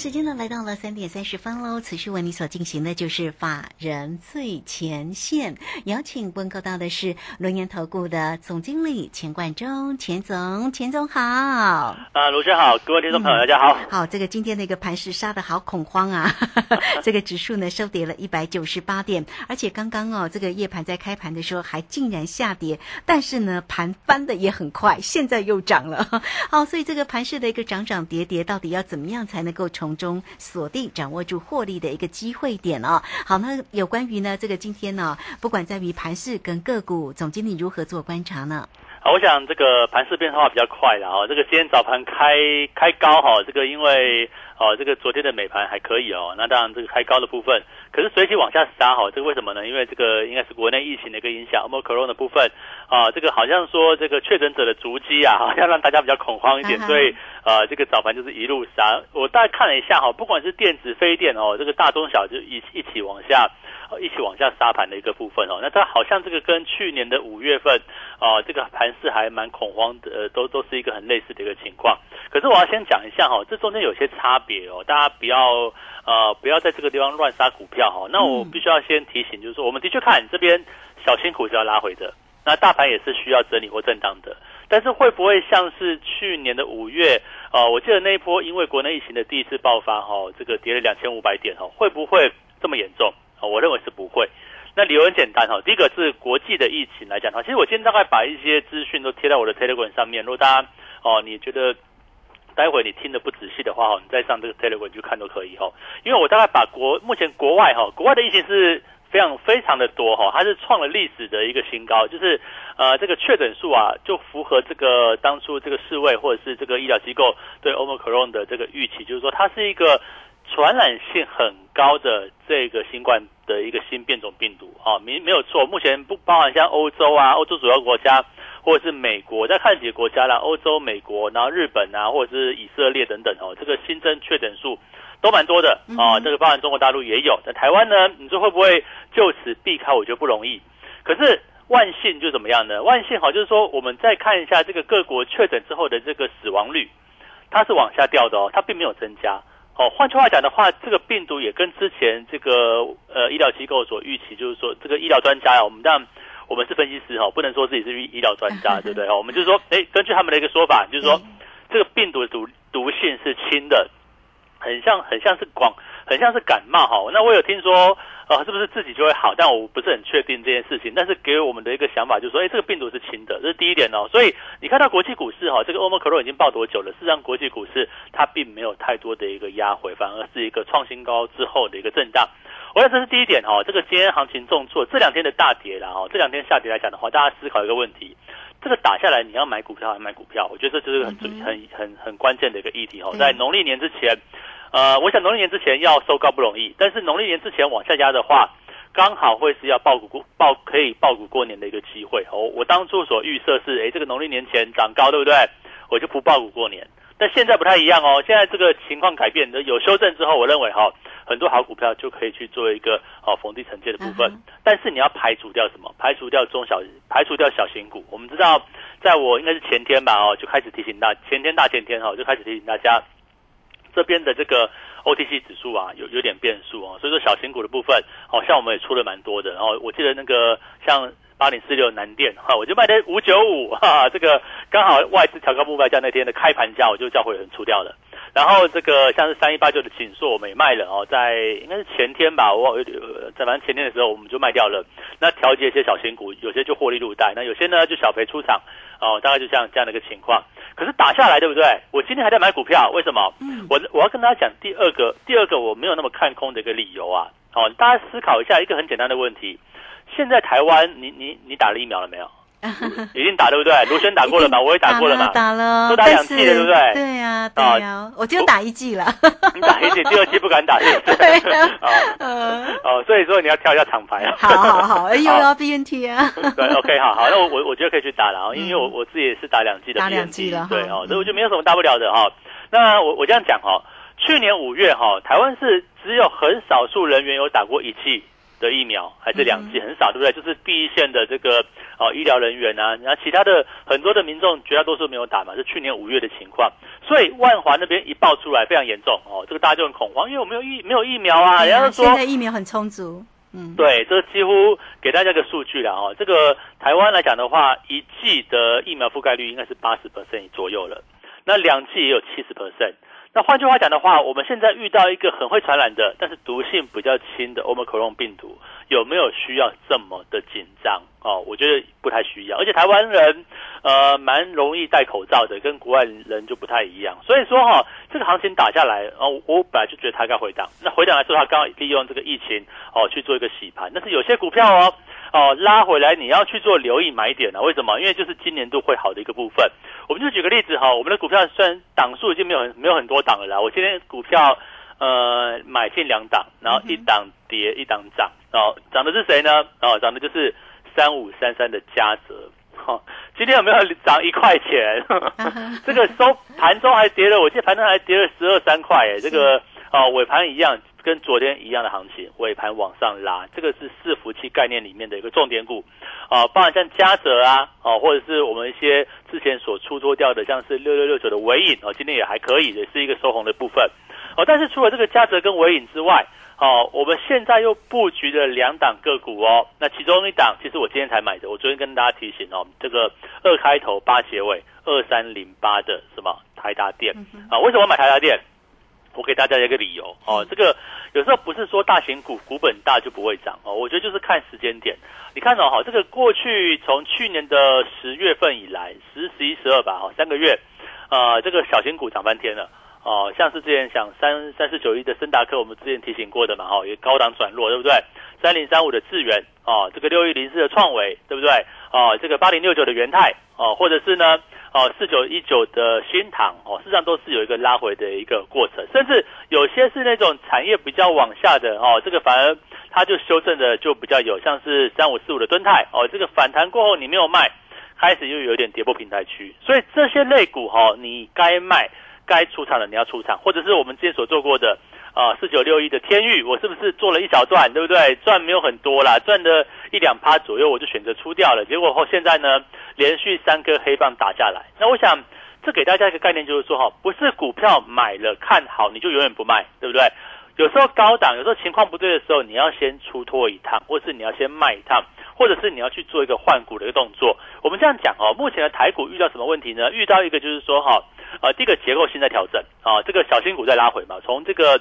时间呢来到了三点三十分喽，此时为你所进行的就是法人最前线，邀请问候到的是龙岩投顾的总经理钱冠中，钱总，钱总好。啊，卢轩好，各位听众朋友大家好。好，这个今天的一个盘势杀的好恐慌啊，这个指数呢收跌了一百九十八点，而且刚刚哦这个夜盘在开盘的时候还竟然下跌，但是呢盘翻的也很快，现在又涨了。好，所以这个盘势的一个涨涨跌跌，到底要怎么样才能够从中锁定掌握住获利的一个机会点哦。好，那有关于呢这个今天呢，不管在于盘市跟个股，总经理如何做观察呢？好，我想这个盘势变化比较快的哦。这个今天早盘开开高哈，这个因为哦这个昨天的美盘还可以哦，那当然这个开高的部分，可是随即往下杀哈，这个为什么呢？因为这个应该是国内疫情的一个影响，omicron 的部分啊，这个好像说这个确诊者的足迹啊，好像让大家比较恐慌一点，所以呃这个早盘就是一路杀。我大概看了一下哈，不管是电子、非电哦，这个大中小就一一起往下。一起往下杀盘的一个部分哦，那它好像这个跟去年的五月份啊，这个盘势还蛮恐慌的，呃，都都是一个很类似的一个情况。可是我要先讲一下哈，这中间有些差别哦，大家不要呃不要在这个地方乱杀股票哈。那我必须要先提醒，就是说我们的确看这边小辛苦是要拉回的，那大盘也是需要整理或震荡的。但是会不会像是去年的五月啊？我记得那一波因为国内疫情的第一次爆发哈，这个跌了两千五百点哈，会不会这么严重？我认为是不会。那理由很简单哈，第一个是国际的疫情来讲哈，其实我今天大概把一些资讯都贴在我的 Telegram 上面。如果大家哦，你觉得待会你听的不仔细的话哈，你再上这个 Telegram 去看都可以哈。因为我大概把国目前国外哈，国外的疫情是非常非常的多哈，它是创了历史的一个新高，就是呃这个确诊数啊，就符合这个当初这个世卫或者是这个医疗机构对 Omicron 的这个预期，就是说它是一个。传染性很高的这个新冠的一个新变种病毒啊，没没有错。目前不包含像欧洲啊，欧洲主要国家或者是美国，再看几个国家啦，欧洲、美国，然后日本啊，或者是以色列等等哦，这个新增确诊数都蛮多的啊。这个包含中国大陆也有，在台湾呢，你说会不会就此避开？我觉得不容易。可是万幸就怎么样呢？万幸好就是说，我们再看一下这个各国确诊之后的这个死亡率，它是往下掉的哦，它并没有增加。哦，换句话讲的话，这个病毒也跟之前这个呃医疗机构所预期，就是说这个医疗专家啊，我们当然我们是分析师哈，不能说自己是医疗专家，对不对？我们就是说，哎，根据他们的一个说法，就是说这个病毒的毒毒性是轻的，很像很像是广，很像是感冒哈。那我有听说。啊，是不是自己就会好？但我不是很确定这件事情。但是给我们的一个想法就是说，哎，这个病毒是轻的，这是第一点哦。所以你看到国际股市哈，这个欧盟可乐已经爆多久了？事实上，国际股市它并没有太多的一个压回，反而是一个创新高之后的一个震荡。我想这是第一点哈。这个今天行情重挫，这两天的大跌然后这两天下跌来讲的话，大家思考一个问题：这个打下来，你要买股票还是卖股票？我觉得这就是很很很很关键的一个议题哈。在农历年之前。呃，我想农历年之前要收高不容易，但是农历年之前往下压的话，刚好会是要爆股过爆可以爆股过年的一个机会。哦，我当初所预设是，哎，这个农历年前涨高，对不对？我就不爆股过年。但现在不太一样哦，现在这个情况改变，有修正之后，我认为哈，很多好股票就可以去做一个哦逢低承接的部分。但是你要排除掉什么？排除掉中小，排除掉小型股。我们知道，在我应该是前天吧，哦，就开始提醒大前天大前天哈，就开始提醒大家。这边的这个 OTC 指数啊，有有点变数啊，所以说小型股的部分，好像我们也出了蛮多的。然后我记得那个像八零四六南电哈，我就卖的五九五哈，这个刚好外资调高目标价那天的开盘价，我就叫会员出掉了。然后这个像是三一八九的锦硕，我们也卖了哦，在应该是前天吧，我有在反正前天的时候我们就卖掉了。那调节一些小型股，有些就获利入袋，那有些呢就小赔出场哦，大概就像这样的一个情况。可是打下来对不对？我今天还在买股票，为什么？我我要跟大家讲第二个，第二个我没有那么看空的一个理由啊。哦，大家思考一下一个很简单的问题：现在台湾，你你你打了疫苗了没有？已经打对不对？卢轩打过了嘛？我也打过了嘛？打了，都打两剂了，对不对？对呀，对呀，我就打一剂了。你打一剂，第二剂不敢打，对不对？啊，哦，所所以说你要跳一下厂牌啊。好好好，哎又要 BNT 啊。对，OK，好好，那我我我觉得可以去打了啊，因为我我自己也是打两剂的打两 BNT，剂了对哦，所以我觉得没有什么大不了的哈。那我我这样讲哈，去年五月哈，台湾是只有很少数人员有打过一剂的疫苗，还是两剂，很少，对不对？就是第一线的这个哦医疗人员啊，然后其他的很多的民众绝大多数没有打嘛，是去年五月的情况。所以万华那边一爆出来非常严重哦，这个大家就很恐慌，因为我没有疫没有疫苗啊，人家就说现在疫苗很充足，嗯，对，这几乎给大家一个数据了哦。这个台湾来讲的话，一剂的疫苗覆盖率应该是八十 percent 左右了，那两剂也有七十 percent。那换句话讲的话，我们现在遇到一个很会传染的，但是毒性比较轻的 Omicron 病毒，有没有需要这么的紧张？哦，我觉得不太需要。而且台湾人呃蛮容易戴口罩的，跟国外人就不太一样。所以说哈、这个行情打下来，哦，我本来就觉得它该回档。那回档来说，它刚好利用这个疫情哦去做一个洗盘，但是有些股票哦。哦，拉回来你要去做留意买点啊？为什么？因为就是今年度会好的一个部分。我们就举个例子哈，我们的股票虽然档数已经没有很没有很多档了啦，我今天股票呃买进两档，然后一档跌一档涨，哦，涨的是谁呢？哦，涨的就是三五三三的嘉泽。哦，今天有没有涨一块钱？这个收盘中还跌了，我记得盘中还跌了十二三块哎，这个哦尾盘一样，跟昨天一样的行情，尾盘往上拉，这个是伺服器概念里面的一个重点股，啊，包含像嘉泽啊，哦，或者是我们一些之前所出脱掉的，像是六六六九的尾影哦，今天也还可以，也是一个收红的部分，哦，但是除了这个嘉泽跟尾影之外，哦，我们现在又布局了两档个股哦，那其中一档其实我今天才买的，我昨天跟大家提醒哦，这个二开头八结尾二三零八的什么台达电啊，为什么买台达电？我给大家一个理由哦，这个有时候不是说大型股股本大就不会涨哦，我觉得就是看时间点。你看哦，哈，这个过去从去年的十月份以来，十、十一、十二吧，哈，三个月，呃，这个小型股涨翻天了。哦，像是之前想三三四九一的森达克，我们之前提醒过的嘛，哈，也高档转弱，对不对？三零三五的智源，哦，这个六一零四的创维，对不对？哦，这个八零六九的元泰，哦，或者是呢，哦，四九一九的新唐，哦，事实上都是有一个拉回的一个过程，甚至有些是那种产业比较往下的，哦，这个反而它就修正的就比较有，像是三五四五的敦泰，哦，这个反弹过后你没有卖，开始又有点跌破平台区，所以这些类股，哈，你该卖。该出场的你要出场，或者是我们之前所做过的啊四九六一的天域，我是不是做了一小段，对不对？赚没有很多啦，赚的一两趴左右，我就选择出掉了。结果后现在呢，连续三根黑棒打下来。那我想这给大家一个概念，就是说哈，不是股票买了看好你就永远不卖，对不对？有时候高档，有时候情况不对的时候，你要先出脱一趟，或是你要先卖一趟，或者是你要去做一个换股的一个动作。我们这样讲哦，目前的台股遇到什么问题呢？遇到一个就是说哈。呃，第一个结构性在调整啊，这个小新股在拉回嘛。从这个，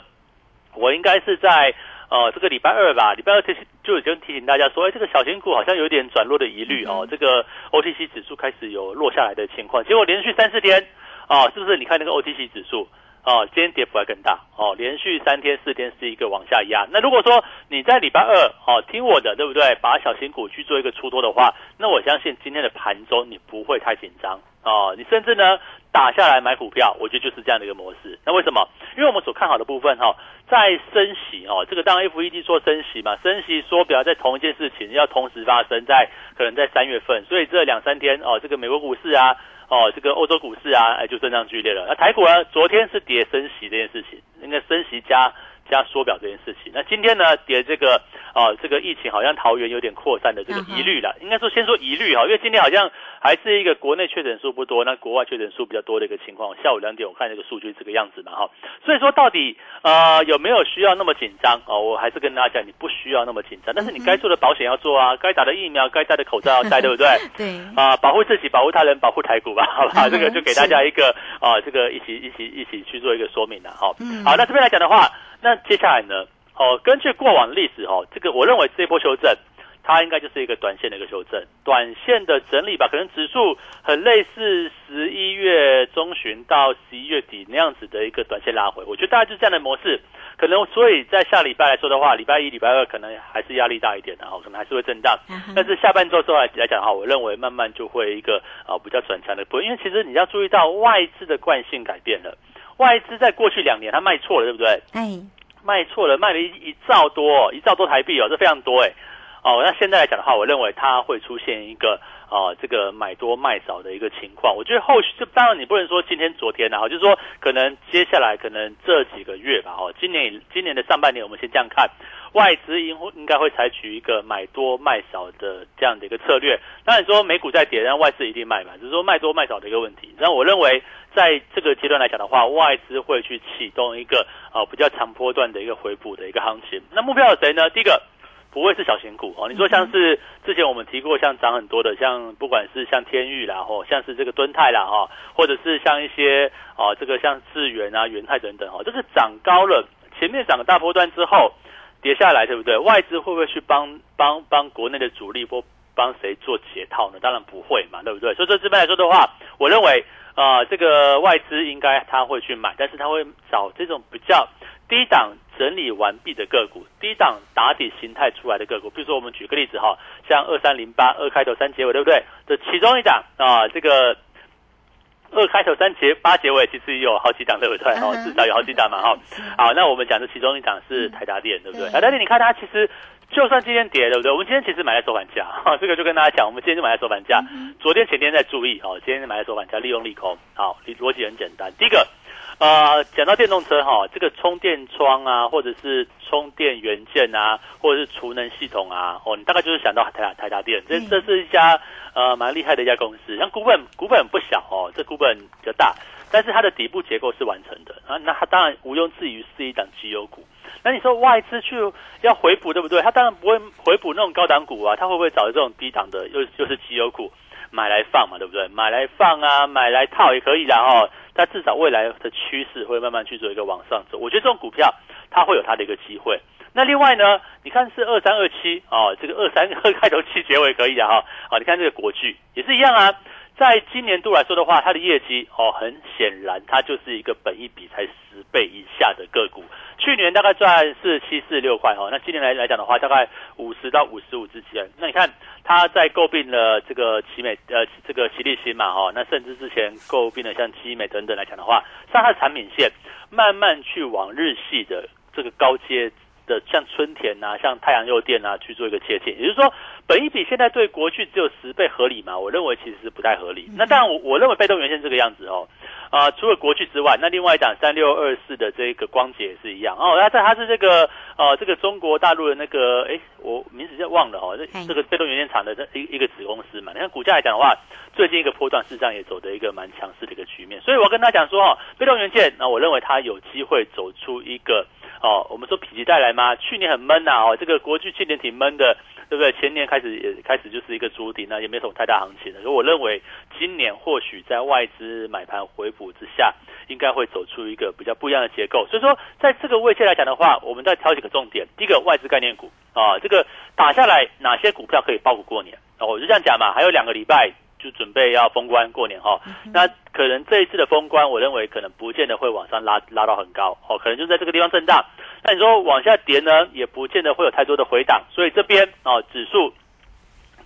我应该是在呃这个礼拜二吧，礼拜二提就已经提醒大家说，哎，这个小型股好像有点转弱的疑虑哦。这个 OTC 指数开始有落下来的情况，结果连续三四天啊，是不是？你看那个 OTC 指数哦，今天跌幅还更大哦，连续三天四天是一个往下压。那如果说你在礼拜二哦听我的，对不对？把小型股去做一个出脱的话，那我相信今天的盘中你不会太紧张哦，你甚至呢。打下来买股票，我觉得就是这样的一个模式。那为什么？因为我们所看好的部分哈，在升息哦，这个当 FED 说升息嘛，升息说表在同一件事情要同时发生在可能在三月份，所以这两三天哦，这个美国股市啊，哦，这个欧洲股市啊，哎就震荡剧烈了。那台股啊，昨天是跌升息这件事情，应该升息加加缩表这件事情。那今天呢，也这个啊，这个疫情好像桃园有点扩散的这个疑虑了，应该说先说疑虑哈，因为今天好像。还是一个国内确诊数不多，那国外确诊数比较多的一个情况。下午两点我看这个数据这个样子嘛，哈，所以说到底呃有没有需要那么紧张啊？我还是跟大家讲，你不需要那么紧张，但是你该做的保险要做啊，该打的疫苗、该戴的口罩要戴，对不对？对啊，保护自己、保护他人、保护台股吧，好吧？这个就给大家一个啊，这个一起一起一起去做一个说明的，哈。好，那这边来讲的话，那接下来呢？哦，根据过往的历史，哦，这个我认为这波修正。它应该就是一个短线的一个修正，短线的整理吧，可能指数很类似十一月中旬到十一月底那样子的一个短线拉回，我觉得大概就是这样的模式，可能所以在下礼拜来说的话，礼拜一、礼拜二可能还是压力大一点的，哈，可能还是会震荡，但是下半周之后来来讲的话，我认为慢慢就会一个啊比较转强的波，因为其实你要注意到外资的惯性改变了，外资在过去两年它卖错了，对不对？哎。卖错了，卖了一一兆多，一兆多台币哦，这非常多哎。哦，那现在来讲的话，我认为它会出现一个啊，这个买多卖少的一个情况。我觉得后续，就当然你不能说今天、昨天的哈，就是说可能接下来可能这几个月吧，哦，今年今年的上半年，我们先这样看，外资应应该会采取一个买多卖少的这样的一个策略。当然说美股在跌，但外资一定卖嘛，只是说卖多卖少的一个问题。那我认为在这个阶段来讲的话，外资会去启动一个啊比较长波段的一个回补的一个行情。那目标有谁呢？第一个。不会是小型股哦，你说像是之前我们提过，像涨很多的，像不管是像天域啦，或像是这个敦泰啦，哈，或者是像一些哦，这个像智源啊、元泰等等，哦，这个涨高了，前面涨个大波段之后跌下来，对不对？外资会不会去帮帮帮国内的主力或帮谁做解套呢？当然不会嘛，对不对？所以这这边来说的话，我认为啊，这个外资应该他会去买，但是他会找这种比较。低档整理完毕的个股，低档打底形态出来的个股，比如说我们举个例子哈，像二三零八二开头三结尾，对不对？这其中一档啊，这个二开头三结八结尾，其实有好几档，对不对？哦，至少有好几档嘛，哈。好，那我们讲的其中一档是台达电，对不对？台达电，你看它其实就算今天跌，对不对？我们今天其实买在收盘价，哈，这个就跟大家讲，我们今天就买在收盘价。昨天前天在注意，哦，今天买在收盘价，利用利空。好，逻辑很简单，第一个。呃，讲到电动车哈，这个充电桩啊，或者是充电元件啊，或者是储能系统啊，哦，你大概就是想到台台台达电，这这是一家呃蛮厉害的一家公司，像股本股本不小哦，这股本比较大，但是它的底部结构是完成的啊，那它当然毋庸置疑是一档绩优股。那你说外资去要回补对不对？它当然不会回补那种高档股啊，它会不会找这种低档的又又是绩优股买来放嘛，对不对？买来放啊，买来套也可以的哈。那至少未来的趋势会慢慢去做一个往上走，我觉得这种股票它会有它的一个机会。那另外呢，你看是二三二七啊，这个二三二开头七结尾可以的哈。啊，你看这个国剧也是一样啊，在今年度来说的话，它的业绩哦，很显然它就是一个本一比才十倍以下的个股。去年大概赚四七四六块哈，那今年来来讲的话，大概五十到五十五之间。那你看。他在诟病了这个奇美呃这个奇力新嘛哈，那甚至之前诟病了像奇美等等来讲的话，像它的产品线慢慢去往日系的这个高阶的像春田呐，像太阳诱电啊去做一个切近，也就是说，本一比现在对国巨只有十倍合理嘛？我认为其实是不太合理。那当然我我认为被动元件这个样子哦。啊，除了国巨之外，那另外一档三六二四的这个光捷也是一样哦。它在它是这个呃这个中国大陆的那个哎，我名字就忘了哦。这这个被动元件厂的这一一个子公司嘛。你看股价来讲的话，最近一个波段市场也走的一个蛮强势的一个局面。所以我跟他讲说哦，被动元件，那我认为它有机会走出一个哦，我们说否极带来吗？去年很闷呐哦，这个国巨去年挺闷的。对不对？前年开始也开始就是一个主底，那也没什么太大行情的。所以我认为今年或许在外资买盘回补之下，应该会走出一个比较不一样的结构。所以说，在这个位置来讲的话，我们再挑几个重点。第一个，外资概念股啊，这个打下来哪些股票可以包股过年？哦，我就这样讲嘛。还有两个礼拜就准备要封关过年哈。那可能这一次的封关，我认为可能不见得会往上拉拉到很高哦，可能就在这个地方震荡。那你说往下跌呢，也不见得会有太多的回档，所以这边啊，指数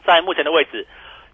在目前的位置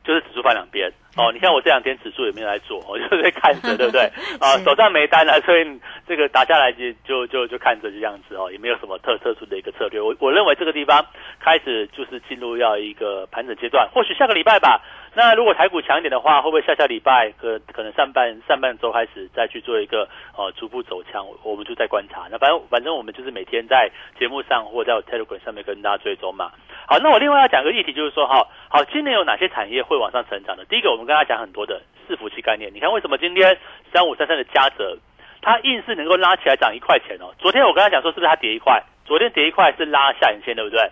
就是指数翻两边哦。你看我这两天指数也没有来做，我就在看着，对不对？啊，手上没单了，所以这个打下来就就就就看着这样子哦，也没有什么特特殊的一个策略。我我认为这个地方开始就是进入要一个盘整阶段，或许下个礼拜吧。那如果台股强一点的话，会不会下下礼拜可可能上半上半周开始再去做一个呃逐步走强？我们就在观察。那反正反正我们就是每天在节目上或在 Telegram 上面跟大家追踪嘛。好，那我另外要讲个议题，就是说哈，好，今年有哪些产业会往上成长的？第一个，我们跟大家讲很多的伺服器概念。你看为什么今天三五三三的嘉泽，它硬是能够拉起来涨一块钱哦？昨天我跟他讲说，是不是它跌一块？昨天跌一块是拉下影线，对不对？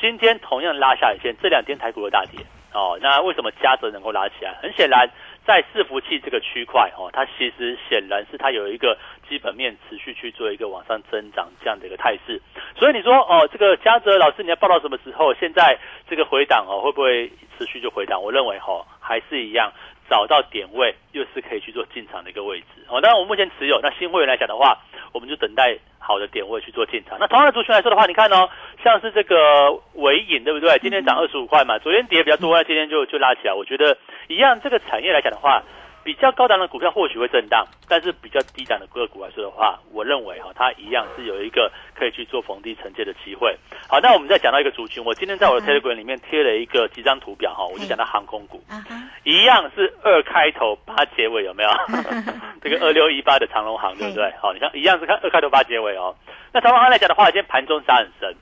今天同样拉下影线，这两天台股的大跌。哦，那为什么嘉泽能够拉起来？很显然，在伺服器这个区块哦，它其实显然是它有一个基本面持续去做一个往上增长这样的一个态势。所以你说哦，这个嘉泽老师你要报到什么时候？现在这个回档哦，会不会持续就回档？我认为哦，还是一样，找到点位又是可以去做进场的一个位置。哦，当然我目前持有，那新会员来讲的话，我们就等待。好的点位去做进场。那同样的族群来说的话，你看哦，像是这个尾影，对不对？今天涨二十五块嘛，昨天跌比较多，那今天就就拉起来。我觉得一样，这个产业来讲的话，比较高档的股票或许会震荡，但是比较低档的个股来说的话，我认为哈，它一样是有一个可以去做逢低承接的机会。好，那我们再讲到一个族群，我今天在我的 Telegram 里面贴了一个几张图表哈，我就讲到航空股，一样是二开头八结尾，有没有？这个二六一八的长龙航对不对？好，你看一样是看二开头八结尾哦。那长龙航来讲的话，今天盘中杀很深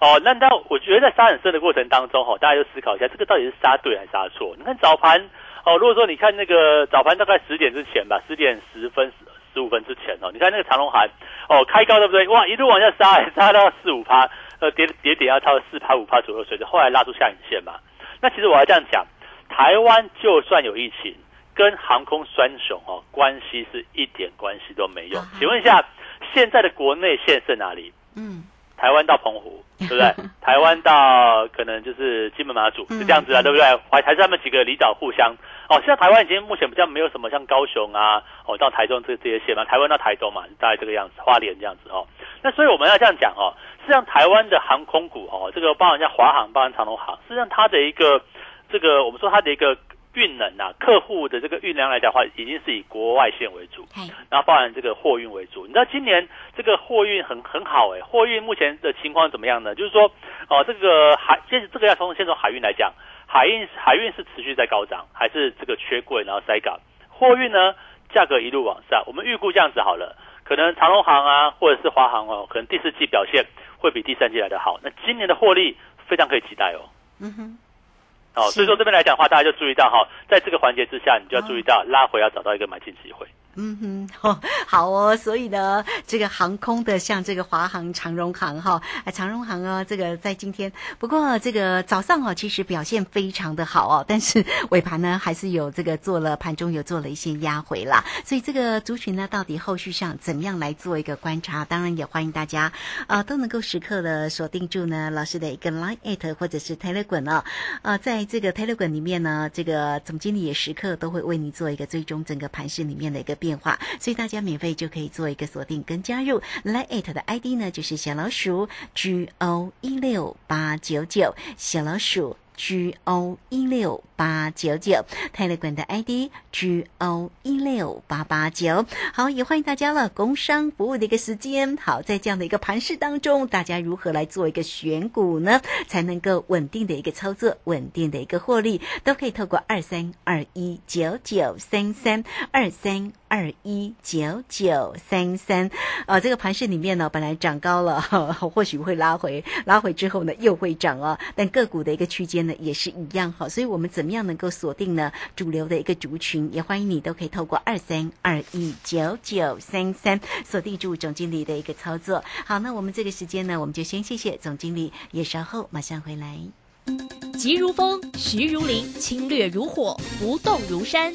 哦。那那我觉得在杀很深的过程当中哈，大家就思考一下，这个到底是杀对还是杀错？你看早盘。哦，如果说你看那个早盘大概十点之前吧，十点十分、十五分之前哦，你看那个长龙海哦开高对不对？哇，一路往下杀，杀到四五趴，呃跌跌点要超四趴五趴左右，随着后来拉出下影线嘛。那其实我要这样讲，台湾就算有疫情，跟航空双雄哦关系是一点关系都没有。请问一下，现在的国内线是哪里？嗯。台湾到澎湖，对不对？台湾到可能就是金门马祖是这样子啊，对不对？还还是他们几个离岛互相哦。现在台湾已经目前比较没有什么像高雄啊，哦到台中这这些线嘛，台湾到台中嘛，大概这个样子，花莲这样子哦。那所以我们要这样讲哦，实际上台湾的航空股哦，这个包含像华航、包含长龙航，实际上它的一个这个我们说它的一个。运能啊，客户的这个运量来讲的话，已经是以国外线为主，然后包含这个货运为主。你知道今年这个货运很很好哎，货运目前的情况怎么样呢？就是说，哦，这个海，先这个要从先从海运来讲，海运海运是持续在高涨，还是这个缺柜然后塞港？货运呢，价格一路往上。我们预估这样子好了，可能长隆航啊，或者是华航哦，可能第四季表现会比第三季来的好。那今年的获利非常可以期待哦。嗯哼。哦，所以说这边来讲的话，大家就注意到哈，在这个环节之下，你就要注意到拉回要找到一个买进机会。嗯哼，好哦，所以呢，这个航空的像这个华航、长荣航哈，长荣航啊，这个在今天，不过这个早上哦，其实表现非常的好哦，但是尾盘呢，还是有这个做了盘中有做了一些压回啦，所以这个族群呢，到底后续上怎么样来做一个观察？当然也欢迎大家啊，都能够时刻的锁定住呢老师的一个 Line at 或者是 Telegram 啊，呃，在这个 Telegram 里面呢，这个总经理也时刻都会为你做一个追踪整个盘市里面的一个变。变化，所以大家免费就可以做一个锁定跟加入。来，at 的 ID 呢就是小老鼠 G O 一六八九九，小老鼠 G O 一六。八九九泰勒管的 ID G O 一六八八九，好，也欢迎大家了。工商服务的一个时间，好，在这样的一个盘势当中，大家如何来做一个选股呢？才能够稳定的一个操作，稳定的一个获利，都可以透过二三二一九九三三二三二一九九三三。哦，这个盘势里面呢，本来涨高了，或许会拉回，拉回之后呢，又会涨哦。但个股的一个区间呢，也是一样哈。所以我们怎么样能够锁定呢？主流的一个族群，也欢迎你都可以透过二三二一九九三三锁定住总经理的一个操作。好，那我们这个时间呢，我们就先谢谢总经理，也稍后马上回来。急如风，徐如林，侵略如火，不动如山。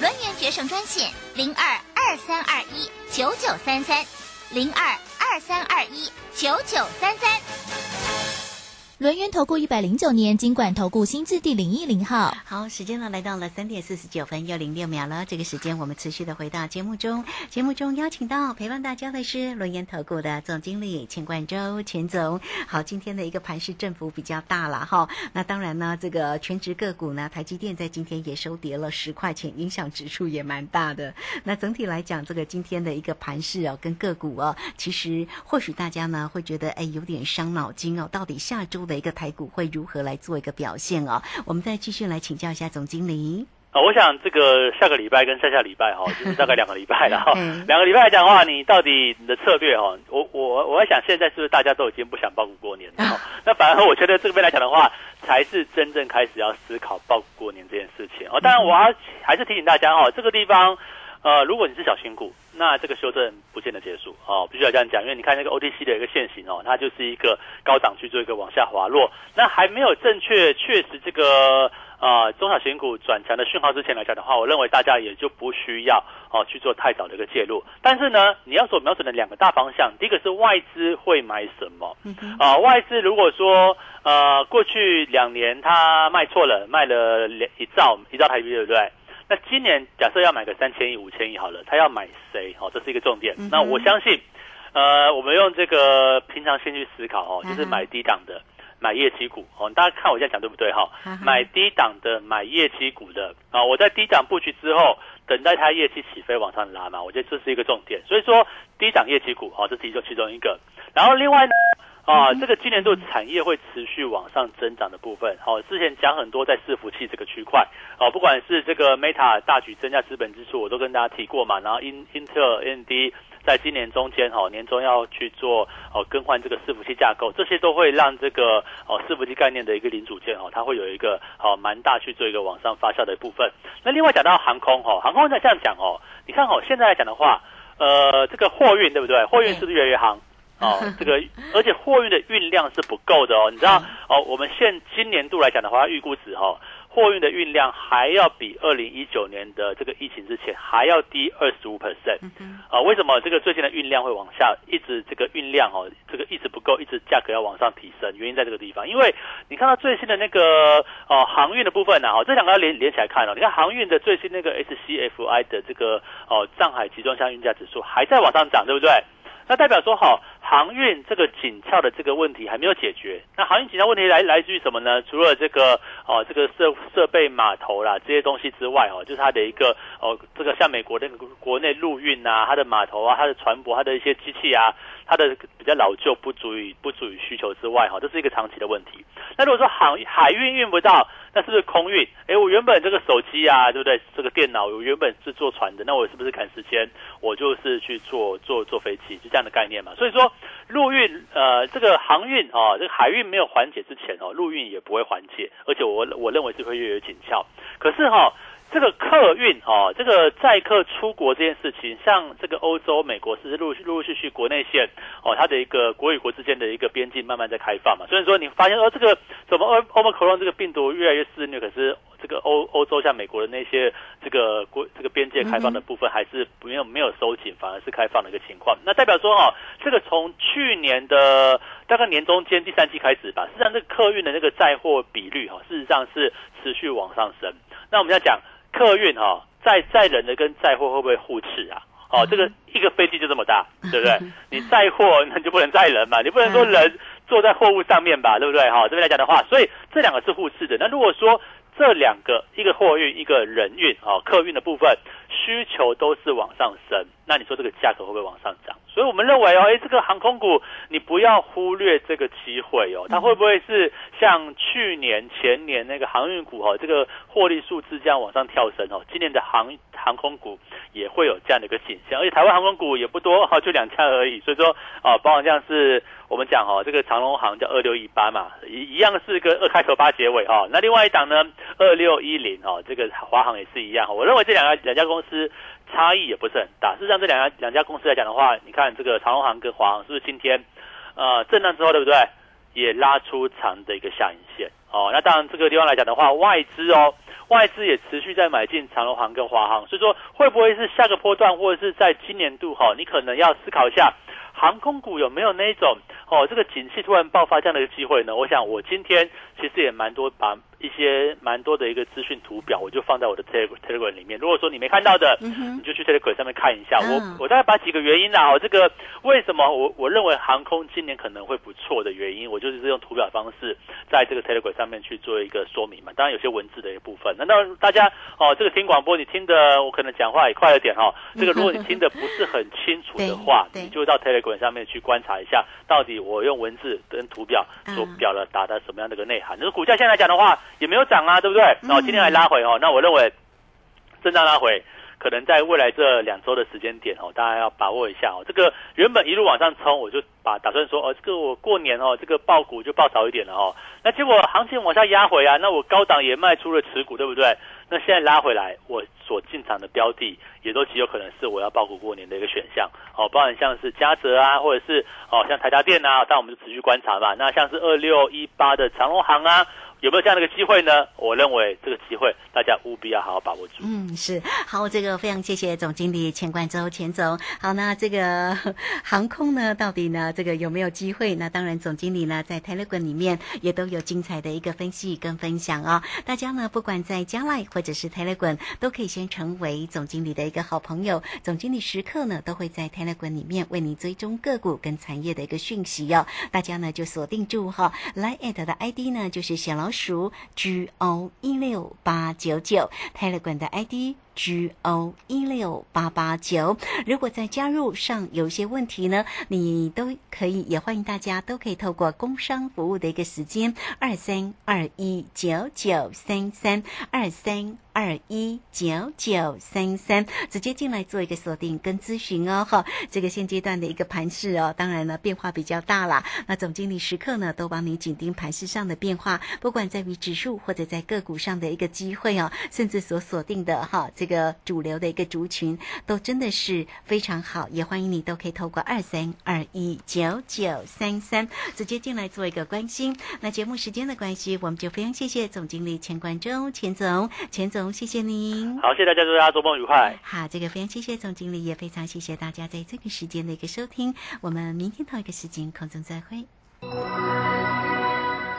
轮圆决胜专线零二二三二一九九三三零二二三二一九九三三。轮源投顾一百零九年金管投顾新字第零一零号，好，时间呢来到了三点四十九分又零六秒了。这个时间我们持续的回到节目中，节目中邀请到陪伴大家的是轮源投顾的总经理钱冠洲钱总。好，今天的一个盘势振幅比较大了哈。那当然呢，这个全职个股呢，台积电在今天也收跌了十块钱，影响指数也蛮大的。那整体来讲，这个今天的一个盘势哦，跟个股哦，其实或许大家呢会觉得哎有点伤脑筋哦，到底下周。的一个台股会如何来做一个表现哦？我们再继续来请教一下总经理。啊，我想这个下个礼拜跟下下礼拜哈，就是大概两个礼拜了哈嗯。两个礼拜来讲的话，你到底你的策略哈，我我我在想，现在是不是大家都已经不想报股过年了？哈 那反而我觉得这边来讲的话，才是真正开始要思考报股过年这件事情哦。当然，我要还是提醒大家哦，这个地方。呃，如果你是小新股，那这个修正不见得结束哦，必须要这样讲，因为你看那个 OTC 的一个线型哦，它就是一个高档去做一个往下滑落，那还没有正确确实这个呃中小型股转强的讯号之前来讲的话，我认为大家也就不需要哦去做太早的一个介入。但是呢，你要所瞄准的两个大方向，第一个是外资会买什么啊、外资如果说呃过去两年它卖错了，卖了两一兆一兆台币，对不对？那今年假设要买个三千亿、五千亿好了，他要买谁？哦，这是一个重点。嗯那我相信，呃，我们用这个平常心去思考哦，就是买低档的，买业绩股哦。大家看我这样讲对不对？哈、买低档的，买业绩股的啊。我在低档布局之后，等待它业绩起飞往上拉嘛，我觉得这是一个重点。所以说，低档业绩股哦，这是其中其中一个。然后另外呢。啊，这个今年度产业会持续往上增长的部分，好、之前讲很多在伺服器这个区块，哦，不管是这个 Meta 大举增加资本支出，我都跟大家提过嘛，然后 In Intel、AMD 在今年中间，哦，年终要去做哦更换这个伺服器架构，这些都会让这个哦伺服器概念的一个零组件哦，它会有一个哦蛮大去做一个往上发酵的部分。那另外讲到航空哦，航空再这样讲哦，你看哦，现在来讲的话，呃，这个货运对不对？货运是不是越来越行？哦，这个而且货运的运量是不够的哦，你知道哦，我们现今年度来讲的话，预估值哦，货运的运量还要比二零一九年的这个疫情之前还要低二十五 percent 啊？为什么这个最近的运量会往下，一直这个运量哦，这个一直不够，一直价格要往上提升？原因在这个地方，因为你看到最新的那个哦航运的部分呢、哦，这两个要连连起来看哦，你看航运的最新那个 SCFI 的这个哦上海集装箱运价指数还在往上涨，对不对？那代表说，好，航运这个紧俏的这个问题还没有解决。那航运紧俏问题来来自于什么呢？除了这个哦，这个设设备码头啦这些东西之外，哦，就是它的一个哦，这个像美国那个国内陆运啊，它的码头啊，它的船舶，它的一些机器啊，它的比较老旧，不足以不足以需求之外，哈，这是一个长期的问题。那如果说航海运运不到，那是不是空运？诶，我原本这个手机啊，对不对？这个电脑我原本是坐船的，那我是不是赶时间？我就是去坐坐坐飞机，就这样的概念嘛。所以说，陆运呃，这个航运哦，这个海运没有缓解之前哦，陆运也不会缓解，而且我我认为是会越有紧俏。可是哈、这个客运哦，这个载客出国这件事情，像这个欧洲、美国是陆陆陆续续国内线哦，它的一个国与国之间的一个边境慢慢在开放嘛。所以说你发现哦，这个怎么欧欧盟 c 这个病毒越来越肆虐，可是这个欧欧洲像美国的那些这个国这个边界开放的部分还是没有没有收紧，反而是开放的一个情况。那代表说哦，这个从去年的大概年中间第三季开始吧，事实上这个客运的那个载货比率哈、事实上是持续往上升。那我们要讲客运哈、载载人的跟载货会不会互斥啊？哦，这个一个飞机就这么大，对不对？你载货那你就不能载人嘛，你不能说人坐在货物上面吧，对不对？哈、这边来讲的话，所以这两个是互斥的。那如果说这两个一个货运一个人运哦，客运的部分需求都是往上升，那你说这个价格会不会往上涨？所以我们认为哦，哎，这个航空股你不要忽略这个机会哦，它会不会是像去年前年那个航运股哦，这个获利数字这样往上跳升哦？今年的航航空股也会有这样的一个景象，而且台湾航空股也不多哈，就两家而已，所以说啊，包含像是我们讲哦，这个长龙航叫二六一八嘛，一一样是个二开头八结尾哈、那另外一档呢，二六一零哦，这个华航也是一样、哦。我认为这两家两家公公司差异也不是很大。事实上，这两家两家公司来讲的话，你看这个长隆航跟华航是不是今天呃震荡之后，对不对？也拉出长的一个下影线哦。那当然，这个地方来讲的话，外资哦，外资也持续在买进长龙航跟华航，所以说会不会是下个波段，或者是在今年度哈、你可能要思考一下。航空股有没有那种哦，这个景气突然爆发这样的一个机会呢？我想我今天其实也蛮多把一些蛮多的一个资讯图表，我就放在我的 Telegram Telegram 里面。如果说你没看到的，你就去 Telegram 上面看一下。嗯我我大概把几个原因啦，哦，这个为什么我我认为航空今年可能会不错的原因，我就是用图表方式在这个 Telegram 上面去做一个说明嘛。当然有些文字的一个部分，那当然大家哦，这个听广播你听的我可能讲话也快了点哈、哦。这个如果你听的不是很清楚的话，你就到 Telegram 上面去观察一下，到底我用文字跟图表所嗯表达的什么样的一个内涵。那个股价现在来讲的话，也没有涨啊，对不对？然后今天还拉回哦，那我认为震荡拉回。可能在未来这两周的时间点哦，大家要把握一下哦。这个原本一路往上冲，我就把打算说哦，这个我过年哦，这个爆股就爆少一点了哦。那结果行情往下压回啊，那我高档也卖出了持股，对不对？那现在拉回来，我所进场的标的也都极有可能是我要报股过年的一个选项哦。包含像是嘉泽啊，或者是哦像台达电啊，但我们就持续观察吧。那像是二六一八的长隆行啊。有没有这样的一个机会呢？我认为这个机会大家务必要好好把握住。嗯，是好，这个非常谢谢总经理钱冠周钱总。好，那这个航空呢，到底呢这个有没有机会？那当然，总经理呢在 Telegram 里面也都有精彩的一个分析跟分享啊。大家呢不管在加赖或者是 Telegram，都可以先成为总经理的一个的好朋友。总经理时刻呢都会在 Telegram 里面为你追踪个股跟产业的一个讯息哦。大家呢就锁定住哈来艾特的 ID 呢就是小老。鼠 G O 一六八九九，Telegram 的 ID。G O 一六八八九，如果在加入上有一些问题呢，你都可以，也欢迎大家都可以透过工商服务的一个时间二三二一九九三三二三二一九九三三直接进来做一个锁定跟咨询哦。哈，这个现阶段的一个盘势哦，当然呢变化比较大啦。那总经理时刻呢都帮你紧盯盘势上的变化，不管在于指数或者在个股上的一个机会哦，甚至所锁定的哈。这个主流的一个族群都真的是非常好，也欢迎你都可以透过二三二一九九三三直接进来做一个关心。那节目时间的关系，我们就非常谢谢总经理钱冠中钱总，钱总谢谢您。好，谢谢大家，祝大家周末愉快。好，这个非常谢谢总经理，也非常谢谢大家在这个时间的一个收听。我们明天同一个时间空中再会。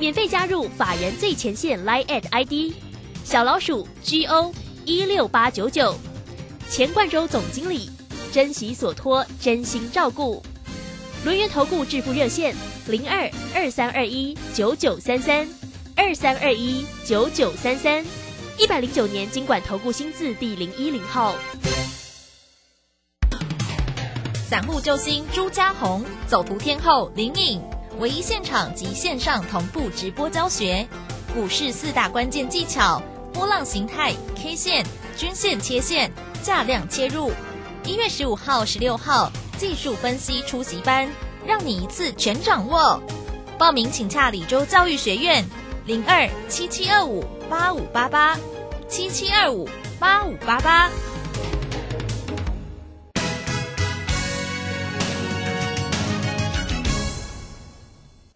免费加入法人最前线 Line at ID 小老鼠 G O 一六八九九，钱冠洲总经理，珍惜所托，真心照顾。轮源投顾致富热线零二二三二一九九三三二三二一九九三三，一百零九年经管投顾新字第零一零号。散户救星朱家红，走图天后林颖。唯一现场及线上同步直播教学，股市四大关键技巧：波浪形态、K 线、均线、切线、价量切入。一月十五号、十六号技术分析出席班，让你一次全掌握。报名请洽李州教育学院，零二七七二五八五八八七七二五八五八八。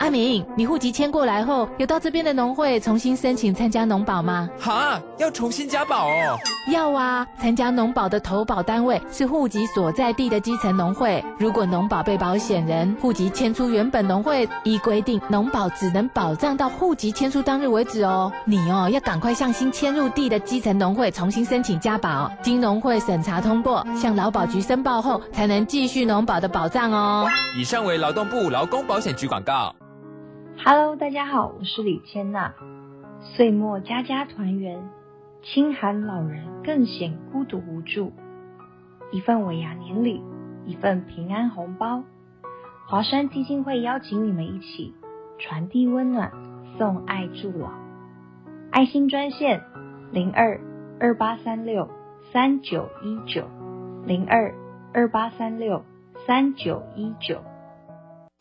阿明，你户籍迁过来后，有到这边的农会重新申请参加农保吗？哈，要重新加保哦。要啊，参加农保的投保单位是户籍所在地的基层农会。如果农保被保险人户籍迁出原本农会，依规定，农保只能保障到户籍迁出当日为止哦。你哦，要赶快向新迁入地的基层农会重新申请加保，经农会审查通过，向劳保局申报后，才能继续农保的保障哦。以上为劳动部劳工保险局广告。Hello，大家好，我是李千娜。岁末家家团圆，清寒老人更显孤独无助。一份尾牙年礼，一份平安红包。华山基金会邀请你们一起传递温暖，送爱助老。爱心专线零二二八三六三九一九零二二八三六三九一九。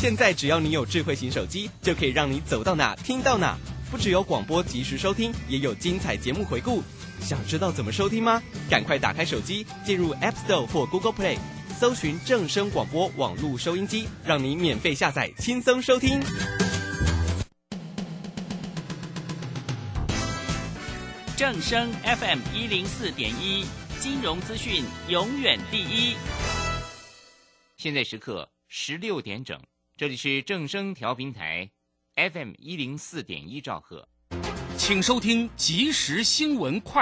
现在只要你有智慧型手机，就可以让你走到哪听到哪，不只有广播及时收听，也有精彩节目回顾。想知道怎么收听吗？赶快打开手机，进入 App Store 或 Google Play，搜寻正声广播网络收音机，让你免费下载，轻松收听。正声 FM 一零四点一，金融资讯永远第一。现在时刻十六点整，这里是正声调频台 FM 一零四点一兆赫，请收听即时新闻快。